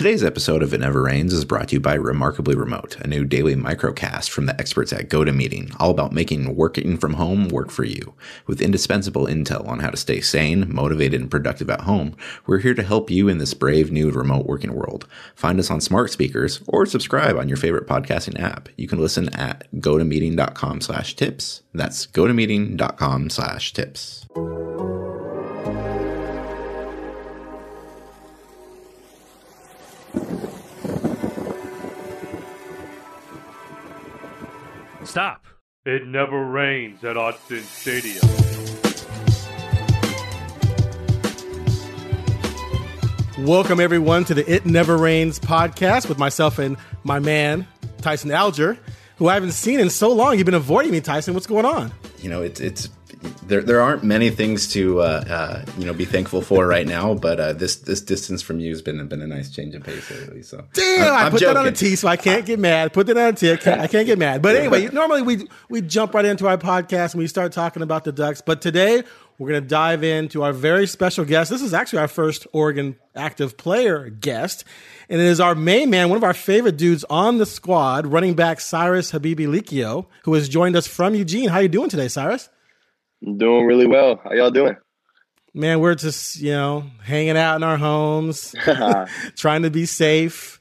Today's episode of It Never Rains is brought to you by Remarkably Remote, a new daily microcast from the experts at GoToMeeting, all about making working from home work for you. With indispensable intel on how to stay sane, motivated, and productive at home, we're here to help you in this brave new remote working world. Find us on smart speakers or subscribe on your favorite podcasting app. You can listen at gotomeeting.com slash tips. That's gotomeeting.com slash tips. Stop. It never rains at Autzen Stadium. Welcome, everyone, to the It Never Rains podcast with myself and my man, Tyson Alger, who I haven't seen in so long. You've been avoiding me, Tyson. What's going on? You know, it's it's there. There aren't many things to uh, uh, you know be thankful for right now, but uh, this this distance from you has been been a nice change of pace lately. So Damn, I'm, I put that on a joking. So I can't get mad. Put that on a T. I can't, I can't get mad. But anyway, normally we we jump right into our podcast and we start talking about the Ducks. But today we're going to dive into our very special guest. This is actually our first Oregon active player guest, and it is our main man, one of our favorite dudes on the squad, running back Cyrus Habibi Likio, who has joined us from Eugene. How you doing today, Cyrus? Doing really well. How y'all doing? Man, we're just you know hanging out in our homes, trying to be safe.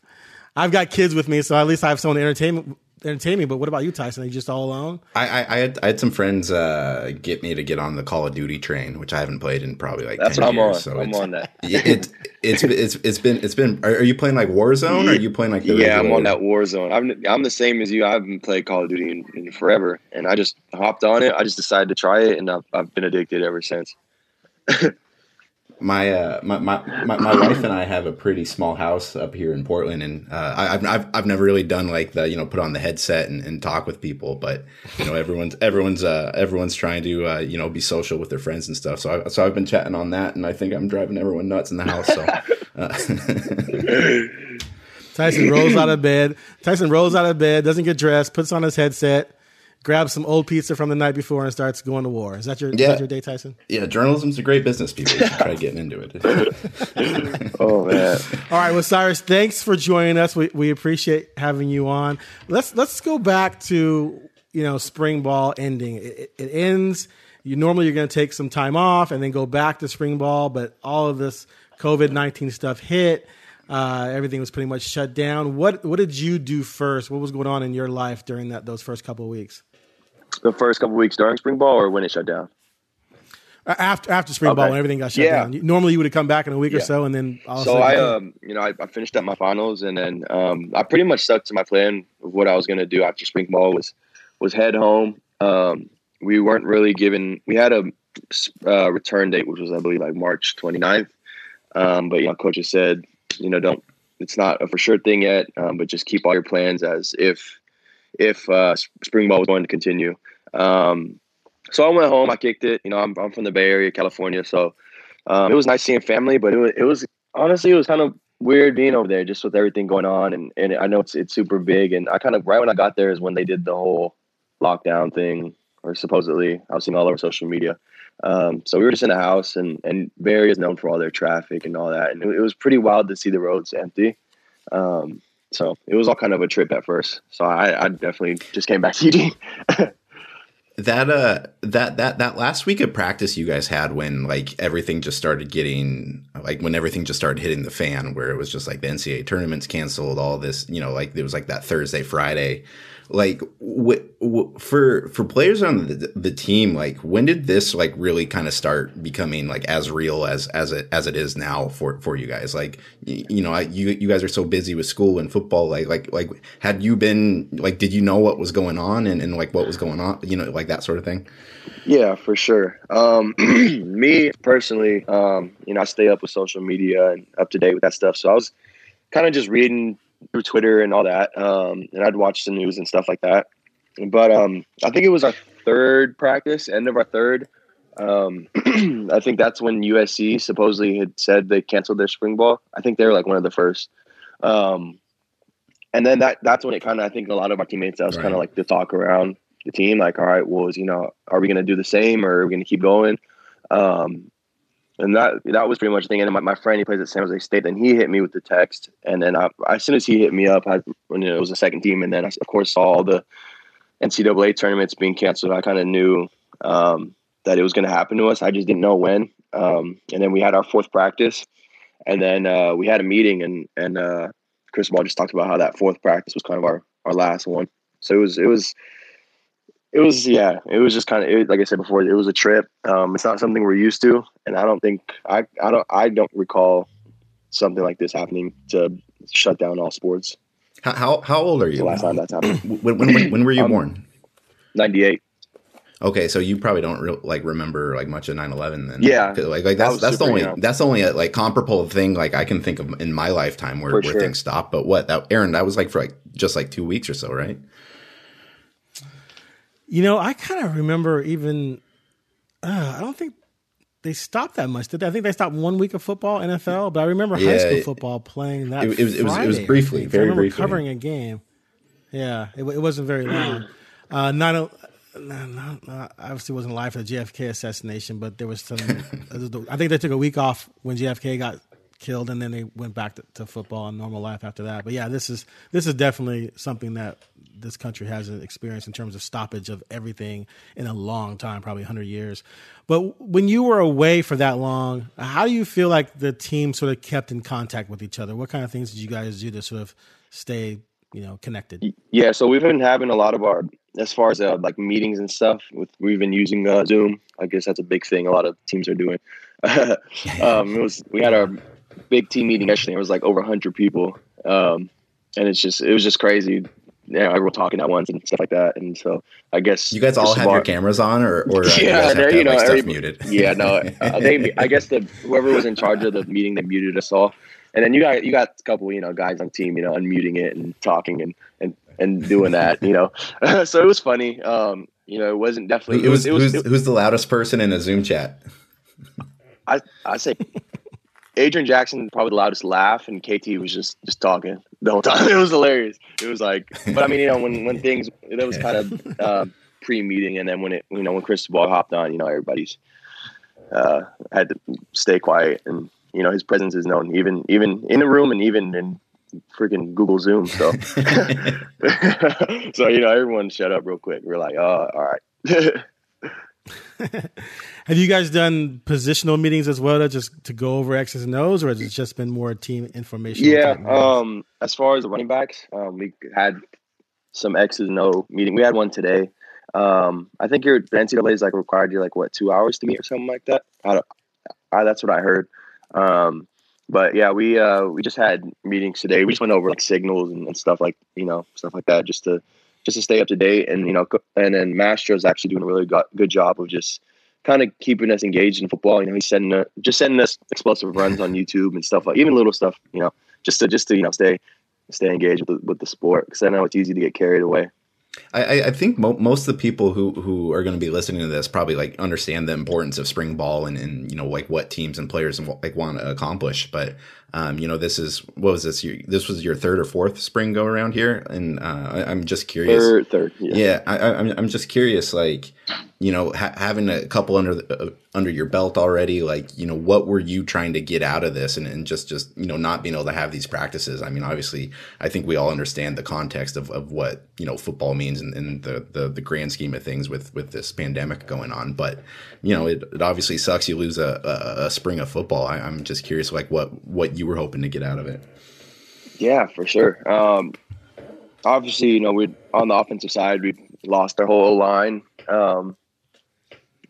I've got kids with me, so at least I have someone to entertain entertain me. But what about you, Tyson? Are you just all alone? I, I, I had I had some friends uh, get me to get on the Call of Duty train, which I haven't played in probably like That's 10 what I'm years. on. So I'm it's, on that. it, it's it's it's been it's been. Are, are you playing like Warzone? Or are you playing like the yeah, I'm on that Warzone. I'm I'm the same as you. I haven't played Call of Duty in, in forever, and I just hopped on it. I just decided to try it, and I've, I've been addicted ever since. my, uh, my my my my wife and I have a pretty small house up here in Portland, and uh, I, I've, I've I've never really done like the you know put on the headset and, and talk with people, but you know everyone's everyone's uh, everyone's trying to uh, you know be social with their friends and stuff. So I, so I've been chatting on that, and I think I'm driving everyone nuts in the house. So. Uh, Tyson rolls out of bed. Tyson rolls out of bed, doesn't get dressed, puts on his headset, grabs some old pizza from the night before, and starts going to war. Is that your, is Yeah. that your day, Tyson? Yeah, journalism's a great business. People should try getting into it. Oh man, All right, well, Cyrus, thanks for joining us. We, we appreciate having you on. Let's let's go back to you know spring ball ending. It, it, it ends. You normally you're going to take some time off and then go back to spring ball, but all of this COVID nineteen stuff hit. Uh, everything was pretty much shut down. What what did you do first? What was going on in your life during that those first couple of weeks? The first couple weeks during spring ball, or when it shut down. Uh, After after spring ball, when everything got shut Yeah. down. Normally, you would have come back in a week or so, and then all So I, um, you know, I, I finished up my finals, and then um, I pretty much stuck to my plan of what I was going to do after spring ball was was head home. Um, we weren't really given. We had a uh, return date, which was I believe like March 29th. Um, but you know, coaches said, you know, don't. It's not a for sure thing yet, um, but just keep all your plans as if if uh, spring ball was going to continue. Um, so I went home. I kicked it. You know, I'm, I'm from the Bay Area, California, so um, it was nice seeing family. But it was, it was honestly, it was kind of weird being over there, just with everything going on. And, and I know it's it's super big. And I kind of right when I got there is when they did the whole lockdown thing, or supposedly I was seeing all over social media. Um, so we were just in the house, and and Bay Area is known for all their traffic and all that. And it, it was pretty wild to see the roads empty. Um, so it was all kind of a trip at first. So I, I definitely just came back to Eugene. that uh that that that last week of practice you guys had when like everything just started getting like when everything just started hitting the fan where it was just like the NCAA tournaments canceled all this you know like it was like that Thursday Friday like for for players on the, the team like when did this like really kind of start becoming like as real as as it as it is now for for you guys like y- you know I, you you guys are so busy with school and football like like like had you been like did you know what was going on and, and like what was going on you know like that sort of thing Yeah, for sure. Um, me personally, um, you know, I stay up with social media and up to date with that stuff. So I was kind of just reading through Twitter and all that, um, and I'd watch the news and stuff like that. But um, I think it was our third practice, end of our third. Um, I think that's when USC supposedly had said they canceled their spring ball. I think they were like one of the first. Um, and then that that's when it kind of I think a lot of our teammates that was kind of like the talk around the team, like, all right, well, is, you know, are we going to do the same or are we going to keep going? Um, and that that was pretty much the thing. And my, my friend, he plays at San Jose State, and he hit me with the text. And then I, as soon as he hit me up, I when you know, it was a second team, and then I of course saw all the NCAA tournaments being canceled. I kind of knew um, that it was going to happen to us. I just didn't know when. Um, and then we had our fourth practice, and then uh, we had a meeting, and and uh, Cristobal just talked about how that fourth practice was kind of our our last one. So it was it was it was yeah it was just kind of like i said before it was a trip um, it's not something we're used to and i don't think i i don't i don't recall something like this happening to shut down all sports How how, how old are the you? last time that's happened When, when, when, when were you Um, born? 98 Okay, so you probably don't re- like remember like much of 9/11 then. Yeah, like like that's that's the only young. that's the only like comparable thing like I can think of in my lifetime where, For where sure. things stopped. But what that Aaron that was like for like just like two weeks or so, right? You know, I kind of remember even. Uh, I don't think they stopped that much. Did they? I think they stopped one week of football, NFL. But I remember high school football playing that. it- it was- it was- it was briefly, very I remember briefly. covering a game. Yeah, it, it wasn't very long. Uh, not, a, no, no, no, obviously wasn't live for the JFK assassination, but there was some. I think they took a week off when JFK got killed, and then they went back to, to football and normal life after that. But yeah, this is this is definitely something that this country hasn't experienced in terms of stoppage of everything in a long time, probably 100 years. But when you were away for that long, how do you feel like the team sort of kept in contact with each other? What kind of things did you guys do to sort of stay, you know, connected? yeah so we've been having a lot of our as far as uh, like meetings and stuff with we've been using uh, zoom i guess that's a big thing a lot of teams are doing um, it was we had our big team meeting yesterday it was like over 100 people um, and it's just it was just crazy yeah everyone talking at once and stuff like that and so i guess You guys all have your cameras on, or or uh, you Yeah, guys have you know, like, every- muted? yeah, no, uh, they. I guess the whoever was in charge of the meeting, they muted us all, and then you got you got a couple, you know, guys on team, you know, unmuting it and talking and and and doing that, you know. so it was funny. Um, you know, it wasn't definitely. Who- It was. who's, It was. who's, It, who's the loudest person in a Zoom chat? I I say. Adrian Jackson probably the loudest laugh, and KT was just just talking the whole time. It was hilarious. It was like, but I mean, you know, when when things that was kind of uh, pre-meeting, and then when it, you know, when Cristobal hopped on, you know, everybody's uh, had to stay quiet, and you know, his presence is known even even in the room and even in freaking Google Zoom. So, so you know, everyone shut up real quick. We're like, oh, all right. Have you guys done positional meetings as well to just to go over X's and O's, or has it just been more team information? Yeah. Um, as far as the running backs, um, we had some X's and O meeting. We had one today. Um, I think your the NCAA is like required you like what two hours to meet or something like that. I don't, I, that's what I heard. Um, but yeah, we uh, we just had meetings today. We just went over like signals and, and stuff like you know stuff like that just to just to stay up to date and you know and then Mastro's actually doing a really go- good job of just kind of keeping us engaged in football. You know, he's sending uh, just sending us explosive runs on YouTube and stuff like even little stuff. You know, just to just to you know stay stay engaged with the, with the sport because I know it's easy to get carried away. I, I- I think mo- most of the people who, who are going to be listening to this probably like understand the importance of spring ball and, and you know like what teams and players like want to accomplish. But um, you know this is what was this? Your, this was your third or fourth spring go around here, and uh, I, I'm just curious. Third, third, yeah. Yeah, I, I, I'm I'm just curious, like you know, ha- having a couple under the, uh, under your belt already, like you know, what were you trying to get out of this, and, and just just you know, not being able to have these practices. I mean, obviously, I think we all understand the context of, of what you know football means and, in the, the the grand scheme of things with with this pandemic going on. But you know, it, it obviously sucks you lose a, a, a spring of football. I, I'm just curious, like what what you were hoping to get out of it. Yeah, for sure. Um, obviously, you know, we on the offensive side, we lost our whole line, um,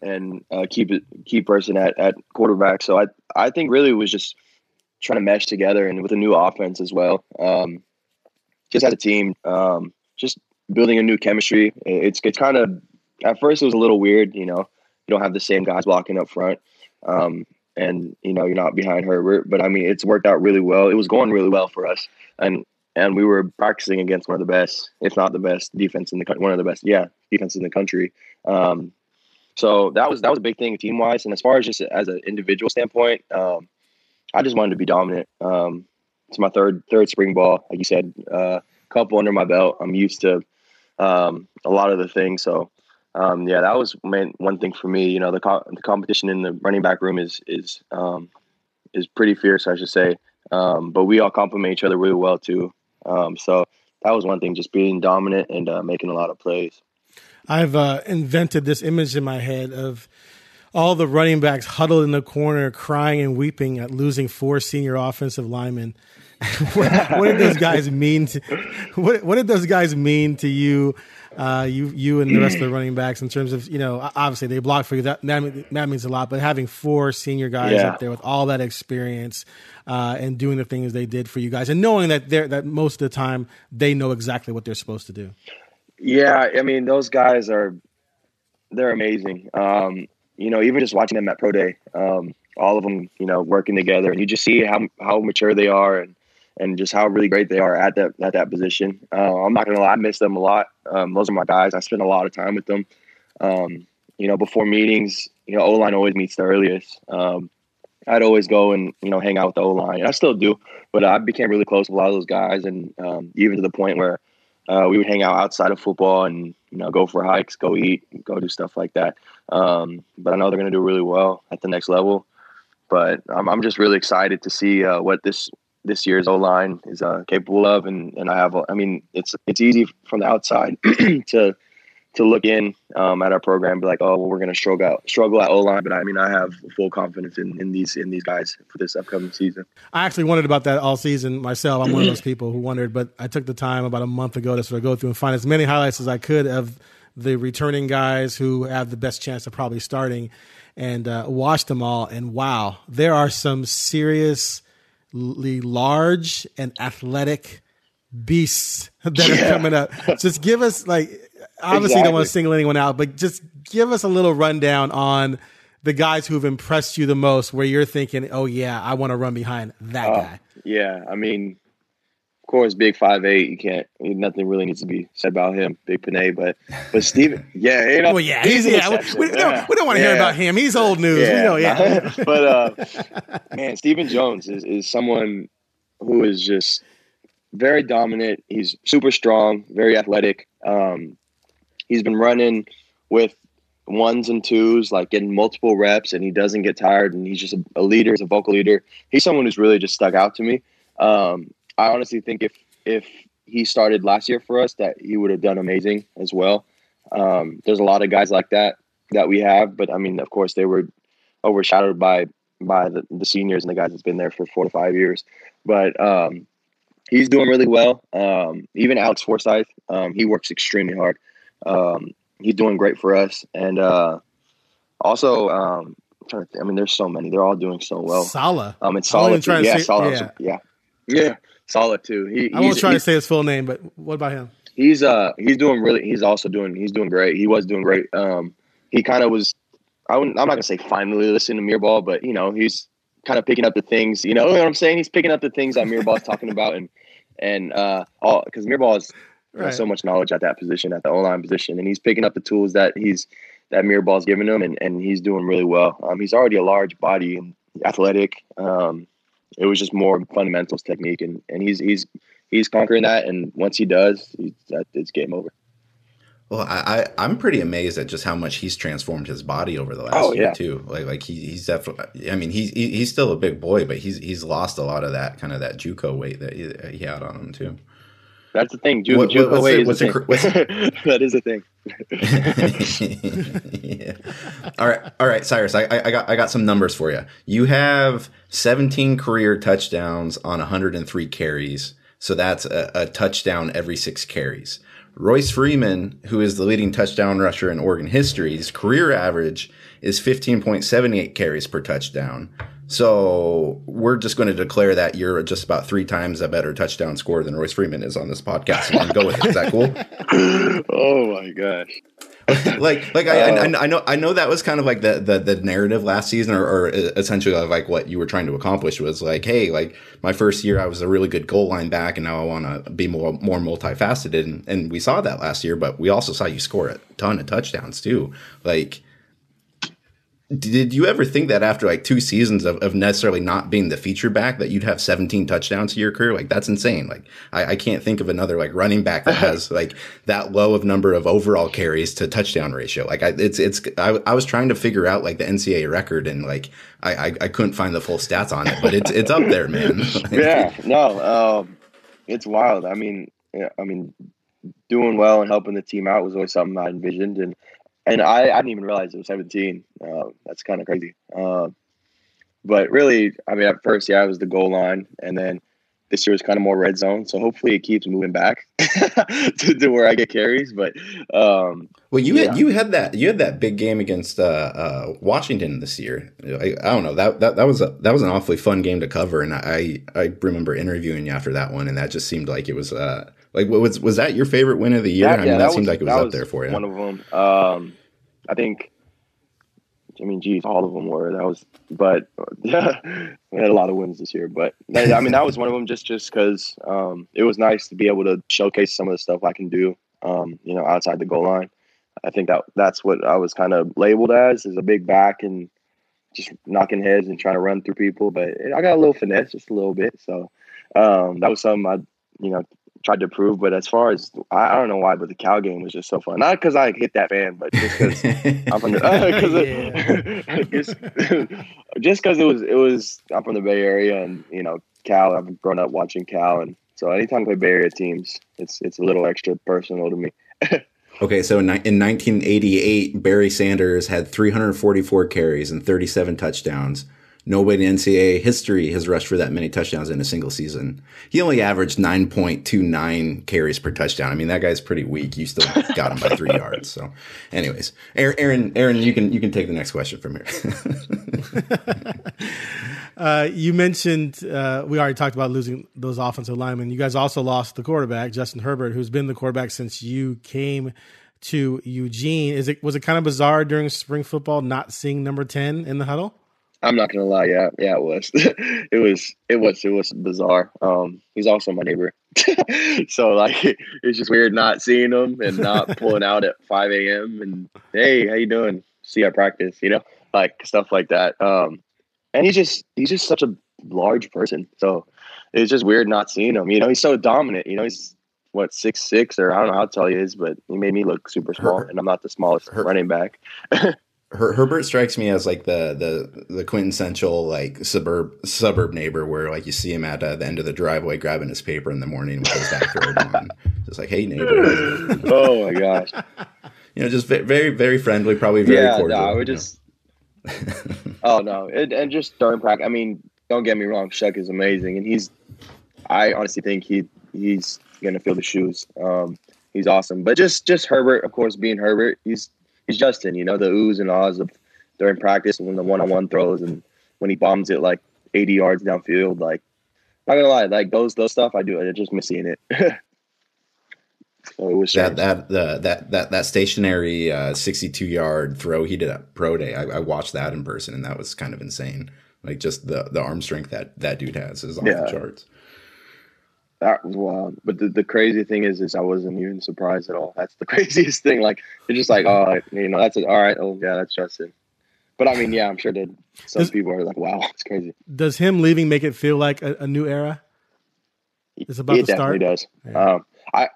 and uh, keep it key person at, at quarterback. So I I think really was just trying to mesh together and with a new offense as well. Um, just as a team, um, just building a new chemistry. It's it's kind of at first it was a little weird, you know, you don't have the same guys blocking up front. Um, and you know you're not behind Herbert, but I mean it's worked out really well. It was going really well for us, and and we were practicing against one of the best, if not the best, defense in the country. One of the best, yeah, defense in the country. Um, so that was that was a big thing team wise, and as far as just as an individual standpoint, um, I just wanted to be dominant. Um, it's my third third spring ball, like you said, a uh, couple under my belt. I'm used to um, a lot of the things, so um, yeah, that was main, one thing for me. You know, the co- the competition in the running back room is is um, is pretty fierce, I should say. Um, but we all complement each other really well too. Um, so that was one thing, just being dominant and uh, making a lot of plays. I've uh, invented this image in my head of all the running backs huddled in the corner, crying and weeping at losing four senior offensive linemen. what, what, did those guys mean to? What, what did those guys mean to you? Uh, you, you, and the rest of the running backs in terms of you know, obviously they block for you. That that, means a lot. But having four senior guys yeah. up there with all that experience uh, and doing the things they did for you guys, and knowing that they're that most of the time they know exactly what they're supposed to do. Yeah, I mean, those guys are they're amazing. Um, you know, even just watching them at pro day, um, all of them, you know, working together, and you just see how how mature they are and and just how really great they are at that at that position. Uh, I'm not gonna lie, I miss them a lot. Um, those are my guys. I spend a lot of time with them. Um, you know, before meetings, you know, O line always meets the earliest. Um, I'd always go and you know hang out with the O line. I still do, but I became really close with a lot of those guys, and um, even to the point where uh, we would hang out outside of football and you know go for hikes, go eat, go do stuff like that. Um, but I know they're to do really well at the next level. But I'm, I'm just really excited to see uh, what this this year's O line is uh, capable of, and and I have I mean it's it's easy from the outside to to look in um, at our program and be like, oh, well, we're going to struggle out, struggle at O line, but I mean, I have full confidence in, in these in these guys for this upcoming season. I actually wondered about that all season myself. I'm one of those people who wondered, but I took the time about a month ago to sort of go through and find as many highlights as I could of the returning guys who have the best chance of probably starting, and uh, watch them all. And wow, there are some seriously large and athletic beasts that yeah. are coming up. Just give us like obviously exactly. don't want to single anyone out, but just give us a little rundown on the guys who've impressed you the most, where you're thinking, "Oh yeah, I want to run behind that uh, guy." Yeah, I mean, course, big five eight. You can't. Nothing really needs to be said about him, Big Penei. But but Steven, yeah, you know, well, yeah, he's, he's yeah. We, we. Don't, we, don't, want to yeah. hear about him. He's old news. Yeah. We know, yeah. but uh, man, Steven Jones is is someone who is just very dominant. He's super strong, very athletic. Um, he's been running with ones and twos, like getting multiple reps, and he doesn't get tired. And he's just a, a leader, he's a vocal leader. He's someone who's really just stuck out to me. Um, I honestly think if if he started last year for us, that he would have done amazing as well. Um, there's a lot of guys like that that we have, but I mean, of course, they were overshadowed by by the, the seniors and the guys that's been there for four to five years. But um, he's doing really well. Um, even Alex Forsyth, um, he works extremely hard. Um, he's doing great for us, and uh, also, um, i I mean, there's so many. They're all doing so well. Sala, um, it's Sala. Yeah, say, Sala. Yeah. yeah, yeah, Sala too. He, I won't try to say his full name, but what about him? He's uh he's doing really. He's also doing. He's doing great. He was doing great. Um, he kind of was. I am not gonna say finally listening to Mirabal, but you know he's kind of picking up the things. You know what I'm saying? He's picking up the things that Mirabal's talking about, and and uh, all because Mirabal is right. so much knowledge at that position, at the O line position, and he's picking up the tools that he's that Mirabal's giving him, and, and he's doing really well. Um, he's already a large body and athletic. Um, it was just more fundamentals, technique, and, and he's he's he's conquering that. And once he does, he's, that, it's game over. Well, I, I am pretty amazed at just how much he's transformed his body over the last oh, year yeah. too. Like like he, he's definitely. I mean, he's he's still a big boy, but he's he's lost a lot of that kind of that JUCO weight that he, he had on him too. That's the thing. Ju- what, Juco way is thing. that is a thing. yeah. All right, all right, Cyrus. I, I got I got some numbers for you. You have 17 career touchdowns on 103 carries, so that's a, a touchdown every six carries. Royce Freeman, who is the leading touchdown rusher in Oregon history, his career average is 15.78 carries per touchdown. So we're just going to declare that you're just about three times a better touchdown scorer than Royce Freeman is on this podcast go with it. Is that cool? oh my gosh. like, like I, uh, I, I, know, I know that was kind of like the, the, the narrative last season, or, or essentially like what you were trying to accomplish was like, hey, like my first year, I was a really good goal line back, and now I want to be more more multifaceted, and, and we saw that last year, but we also saw you score a ton of touchdowns too. Like, did you ever think that after like two seasons of, of necessarily not being the feature back that you'd have 17 touchdowns to your career? Like that's insane. Like I, I can't think of another like running back that has like that low of number of overall carries to touchdown ratio. Like I, it's, it's, I, I was trying to figure out like the NCAA record and like I, I, I couldn't find the full stats on it, but it's, it's up there, man. yeah, no, um, it's wild. I mean, yeah, I mean, doing well and helping the team out was always something I envisioned. And and I, I didn't even realize it was 17. Uh, that's kind of crazy. Uh, but really, I mean, at first, yeah, it was the goal line, and then this year was kind of more red zone. So hopefully, it keeps moving back to, to, where I get carries. But um, well, you yeah. had you had that you had that big game against uh, uh, Washington this year. I, I, don't know that, that that was a that was an awfully fun game to cover, and I I remember interviewing you after that one, and that just seemed like it was. Uh, like, was was that your favorite win of the year? That, I mean, that, that was, seemed like it was up was there for you. One of them. Um, I think. I mean, geez, all of them were. That was, but yeah, we had a lot of wins this year. But I mean, that was one of them. Just just because um, it was nice to be able to showcase some of the stuff I can do. Um, you know, outside the goal line. I think that that's what I was kind of labeled as is a big back and just knocking heads and trying to run through people. But I got a little finesse, just a little bit. So um, that was something I, you know, tried to prove. But as far as I, I, don't know why, but the Cal game was just so fun. Not because I hit that fan, but just because I'm from the, uh, just because it was it was I'm from the Bay Area and you know Cal. I've grown up watching Cal, and so anytime I play Bay Area teams, it's it's a little extra personal to me. Okay, so in, in 1988, Barry Sanders had 344 carries and 37 touchdowns. Nobody in NCAA history has rushed for that many touchdowns in a single season. He only averaged 9.29 carries per touchdown. I mean, that guy's pretty weak. You still got him by three yards. So, anyways, Aaron, Aaron, you can you can take the next question from here. uh, you mentioned uh, we already talked about losing those offensive linemen. You guys also lost the quarterback, Justin Herbert, who's been the quarterback since you came to Eugene. Is it was it kind of bizarre during spring football not seeing number ten in the huddle? I'm not gonna lie, yeah, yeah, it was. it was it was it was bizarre. Um, he's also my neighbor, so like it's just weird not seeing him and not pulling out at 5 a.m. and hey, how you doing? See I practice, you know, like stuff like that. Um, and he's just he's just such a large person, so it's just weird not seeing him. You know, he's so dominant. You know, he's what six six or I don't know how tall he is, but he made me look super small, and I'm not the smallest running back. Her, Herbert strikes me as like the the the quintessential like suburb suburb neighbor where like you see him at uh, the end of the driveway grabbing his paper in the morning with his backyard on, just like hey neighbor. oh my gosh. You know, just very very friendly, probably very yeah, cordial. No, we just. oh no, it, and just during practice. I mean, don't get me wrong, Shough is amazing, and he's. I honestly think he he's gonna fill the shoes. Um, he's awesome, but just just Herbert, of course, being Herbert, he's he's Justin. You know the oohs and ahs of during practice when the one-on-one throws and when he bombs it like 80 yards downfield. Like, not gonna lie, like those those stuff I do. I just miss seeing it. so it was that that the that that that stationary uh, 62 yard throw he did at pro day. I, I, watched that in person and that was kind of insane. Like just the the arm strength that that dude has is off yeah. the charts that was wild. But the, the crazy thing is, is I wasn't even surprised at all. That's the craziest thing. Like they're just like, oh, you know, that's it. All right. Oh, yeah, that's Justin. But I mean, yeah, I'm sure that some does, people are like, wow, it's crazy. Does him leaving make it feel like a, a new era? It's about it to start. does. Yeah. Um, I,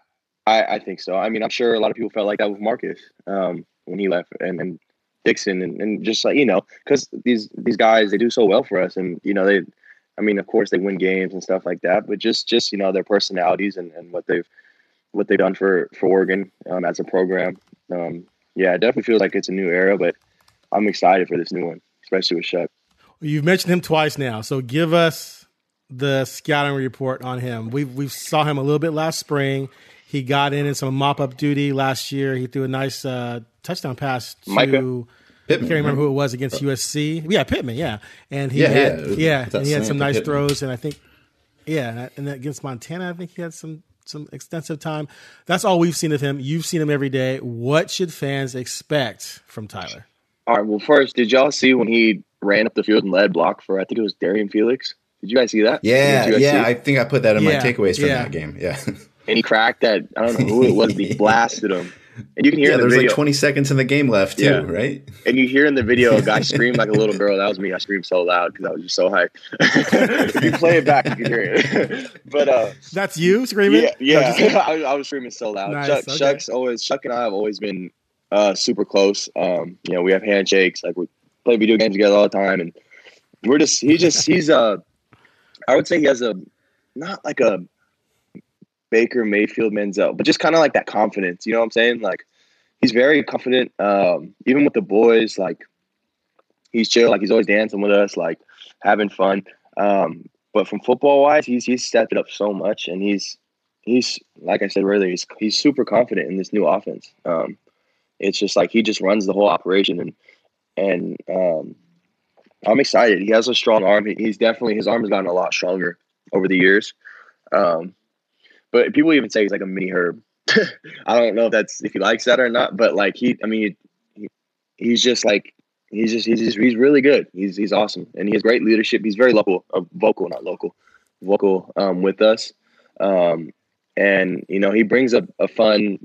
I, I think so. I mean, I'm sure a lot of people felt like that with Marcus um, when he left, and, and Dixon, and, and just like you know, because these these guys they do so well for us, and you know they I mean, of course they win games and stuff like that, but just just you know their personalities and, and what they've what they've done for for Oregon um, as a program. Um, yeah, it definitely feels like it's a new era, but I'm excited for this new one, especially with Shough. You've mentioned him twice now, so give us the scouting report on him. We we saw him a little bit last spring. He got in in some mop up duty last year. He threw a nice uh, touchdown pass to. Mycah. Pittman, I can't remember right? who it was against uh, USC. Yeah, Pittman. Yeah, and he yeah, had yeah, yeah, and he had some nice Pittman. throws, and I think yeah, and against Montana, I think he had some some extensive time. That's all we've seen of him. You've seen him every day. What should fans expect from Tyler? All right. Well, first, did y'all see when he ran up the field and led block for I think it was Darrian Felix? Did you guys see that? Yeah, yeah. I think I put that in yeah, my takeaways from yeah. that game. Yeah. And he cracked that. I don't know who it was. he blasted him And you can hear yeah, in the there's video, like 20 seconds in the game left too, Yeah. right? and you hear in the video a guy scream like a little girl. That was me. I screamed so loud because I was just so hyped. if you play it back, you can hear it. but uh, That's you screaming? yeah, yeah, I, I was screaming so loud. Nice, Shough, okay. Shough's always Shough and I have always been uh, super close. Um, you know, we have handshakes. Like we play video games together all the time, and we're just he just he's uh, I would say he has a not like a Baker Mayfield Manziel, but just kind of like that confidence. You know what I'm saying? Like he's very confident. Um, even with the boys, like he's chill. Like he's always dancing with us, like having fun. Um, but from football wise, he's he's stepped it up so much, and he's he's like I said earlier, he's he's super confident in this new offense. Um, it's just like he just runs the whole operation, and and um, I'm excited. He has a strong arm. He- He's definitely his arm has gotten a lot stronger over the years. Um, but people even say he's like a mini herb. I don't know if that's if he likes that or not, but like he, I mean, he, he's just like he's just he's just, he's really good. He's he's awesome, and he has great leadership. He's very local, uh, vocal, not local, vocal um, with us. Um, and you know he brings a, a fun,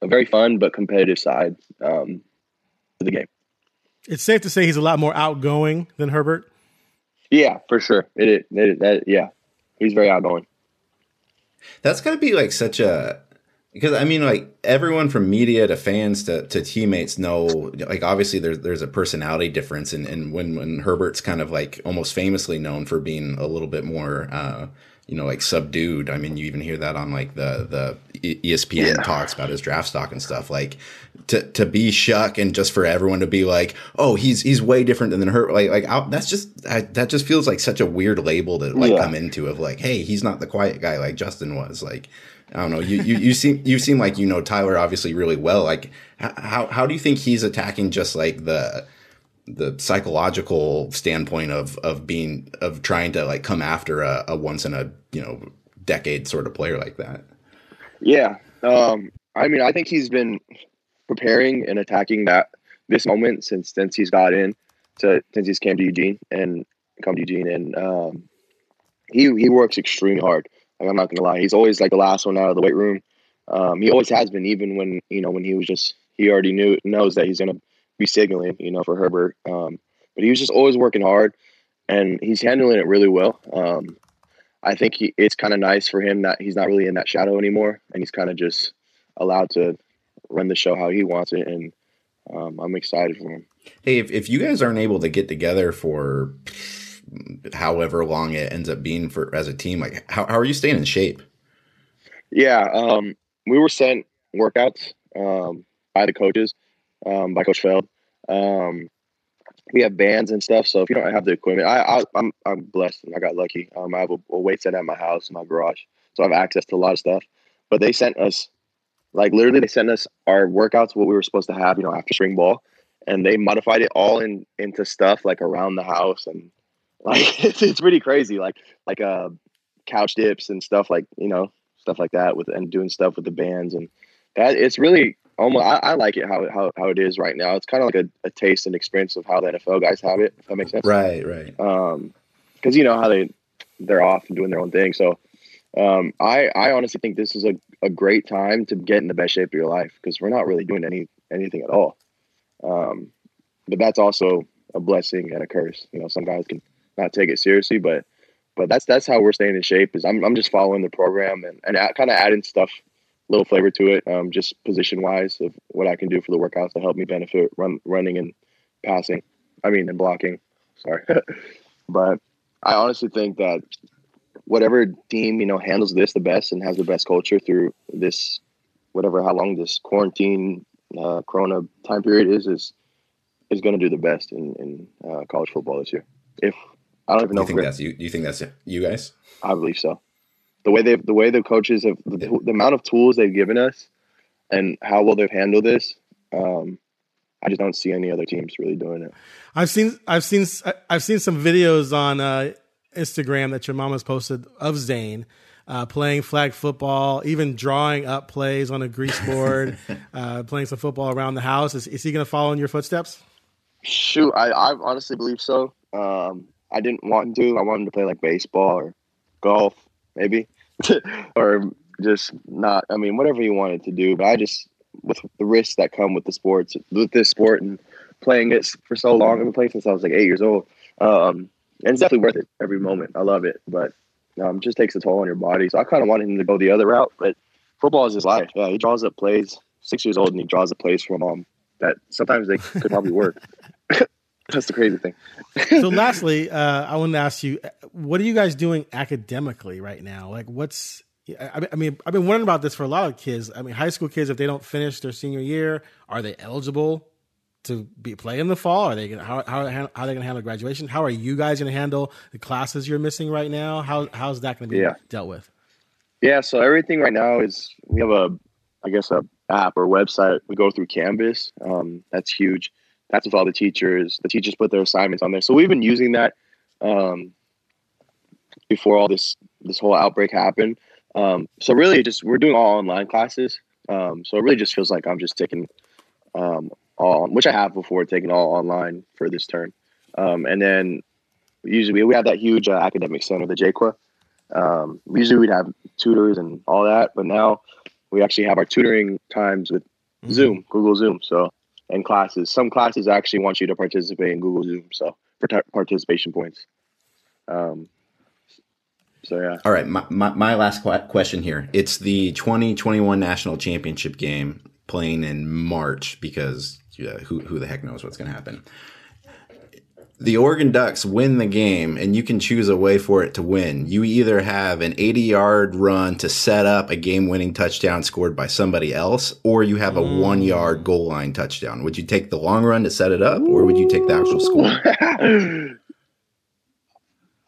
a very fun but competitive side um, to the game. It's safe to say he's a lot more outgoing than Herbert. Yeah, for sure. It, it, it that yeah, he's very outgoing. That's got to be like such a because I mean like everyone from media to fans to, to teammates know like obviously there's there's a personality difference and, and when when Herbert's kind of like almost famously known for being a little bit more uh you know like subdued I mean you even hear that on like the the ESPN Yeah. talks about his draft stock and stuff like to to be Shough and just for everyone to be like oh he's he's way different than her. like like I, that's just I, that just feels like such a weird label to like Yeah. come into of like hey he's not the quiet guy like Justin was like I don't know. You, you you seem you seem like you know Tyler obviously really well. Like how how do you think he's attacking just like the the psychological standpoint of of being of trying to like come after a, a once in a you know decade sort of player like that? Yeah. Um, I mean, I think he's been preparing and attacking that this moment since since he's got in to since he's came to Eugene and come to Eugene and um, he he works extremely hard. Like, I'm not gonna lie, he's always like the last one out of the weight room. Um, he always has been, even when you know when he was just he already knew knows that he's gonna be signaling, you know, for Herbert. Um, but he was just always working hard, and he's handling it really well. Um, I think he, it's kind of nice for him that he's not really in that shadow anymore, and he's kind of just allowed to run the show how he wants it, and um, I'm excited for him. Hey, if, if you guys aren't able to get together for however long it ends up being for as a team, like how, how are you staying in shape? Yeah, um, we were sent workouts um, by the coaches, um, by Coach Feld. We have bands and stuff, so if you don't have the equipment, I, I I'm I'm blessed and I got lucky. Um, I have a, a weight set at my house, my garage, so I have access to a lot of stuff. But they sent us, like literally, they sent us our workouts, what we were supposed to have, you know, after spring ball, and they modified it all in into stuff like around the house and like it's, it's pretty crazy, like like uh couch dips and stuff like you know stuff like that with and doing stuff with the bands and that it's really almost I, I like it how, how how it is right now. It's kind of like a, a taste and experience of how the NFL guys have it. If that makes sense, Right, right. Um, because you know how they they're off and doing their own thing. So, um, I I honestly think this is a, a great time to get in the best shape of your life because we're not really doing any anything at all. Um, but that's also a blessing and a curse. You know, some guys can not take it seriously, but but that's that's how we're staying in shape. Is I'm I'm just following the program and and kind of adding stuff, little flavor to it, um, just position wise of what I can do for the workouts to help me benefit run running and passing. I mean, and blocking. Sorry, but I honestly think that whatever team you know handles this the best and has the best culture through this, whatever how long this quarantine uh, Corona time period is, is is going to do the best in in uh, college football this year. If I don't even know You think that's you? You think that's you guys? I believe so. The way they, the way the coaches have, the, the amount of tools they've given us, and how well they've handled this, um, I just don't see any other teams really doing it. I've seen I've seen I've seen some videos on uh, Instagram that your mom has posted of Zane uh, playing flag football, even drawing up plays on a grease board, uh, playing some football around the house. Is, is he going to follow in your footsteps? Shoot, I, I honestly believe so. Um, I didn't want him to. I wanted to play like baseball or golf, maybe, or just not. I mean, whatever you wanted to do. But I just, with the risks that come with the sports with this sport and playing it for so long. I've been playing since I was like eight years old. Um, and it's definitely worth it every moment. I love it, but um, just takes a toll on your body. So I kind of wanted him to go the other route, but football is his life. Yeah, he draws up plays. Six years old, and he draws up plays from um that sometimes they could probably work. That's the crazy thing. so, lastly, uh, I want to ask you, what are you guys doing academically right now? Like, what's I mean, I've been wondering about this for a lot of kids. I mean, high school kids, if they don't finish their senior year, are they eligible to be play in the fall? Are they gonna, how how, how are they going to handle graduation? How are you guys going to handle the classes you're missing right now? How how's that going to be yeah. dealt with? Yeah, so everything right now is we have a, I guess a app or website. We go through Canvas. Um, that's huge. That's with all the teachers. The teachers put their assignments on there. So we've been using that um, before all this this whole outbreak happened. Um, so really, just we're doing all online classes. Um, so it really just feels like I'm just taking um, all, which I have before, taking all online for this term. Um, and then usually we have that huge uh, academic center, the JQA. Um, usually we'd have tutors and all that, but now we actually have our tutoring times with mm-hmm. Zoom, Google Zoom. So and classes, some classes actually want you to participate in Google Zoom. So participation points. Um, so yeah. All right, my, my, my last question here. It's the 2021 national championship game playing in March because yeah, who who the heck knows what's going to happen. The Oregon Ducks win the game, and you can choose a way for it to win. You either have an 80 yard run to set up a game winning touchdown scored by somebody else, or you have a mm. one yard goal line touchdown. Would you take the long run to set it up, or would you take the actual score?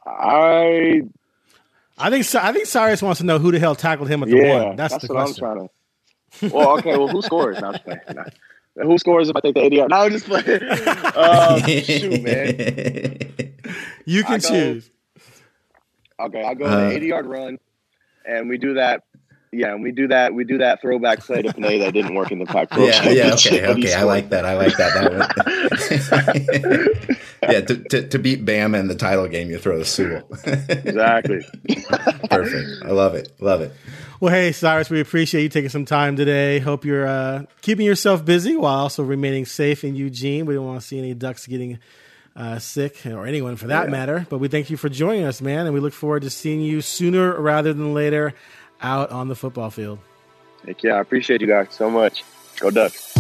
I I think I think Cyrus wants to know who the hell tackled him at the yeah, one. That's, that's the question. I'm trying to. Well, okay. Well, who scores? No, who scores if I take the 80 yard? No, I'm just playing. um, shoot, man. You can go, choose. Okay, I go uh, 80 yard run, and we do that. Yeah, and we do that. We do that throwback play to Penei that didn't work in the Pac. Yeah, yeah, okay, okay. I like that. I like that. That yeah, to, to, to, beat Bama in the title game, you throw the Sewell. exactly. Perfect. I love it. Love it. Well, hey, Cyrus, we appreciate you taking some time today. Hope you're uh, keeping yourself busy while also remaining safe in Eugene. We don't want to see any ducks getting uh, sick or anyone for that yeah. matter. But we thank you for joining us, man, and we look forward to seeing you sooner rather than later out on the football field. Heck yeah, I appreciate you guys so much. Go Ducks.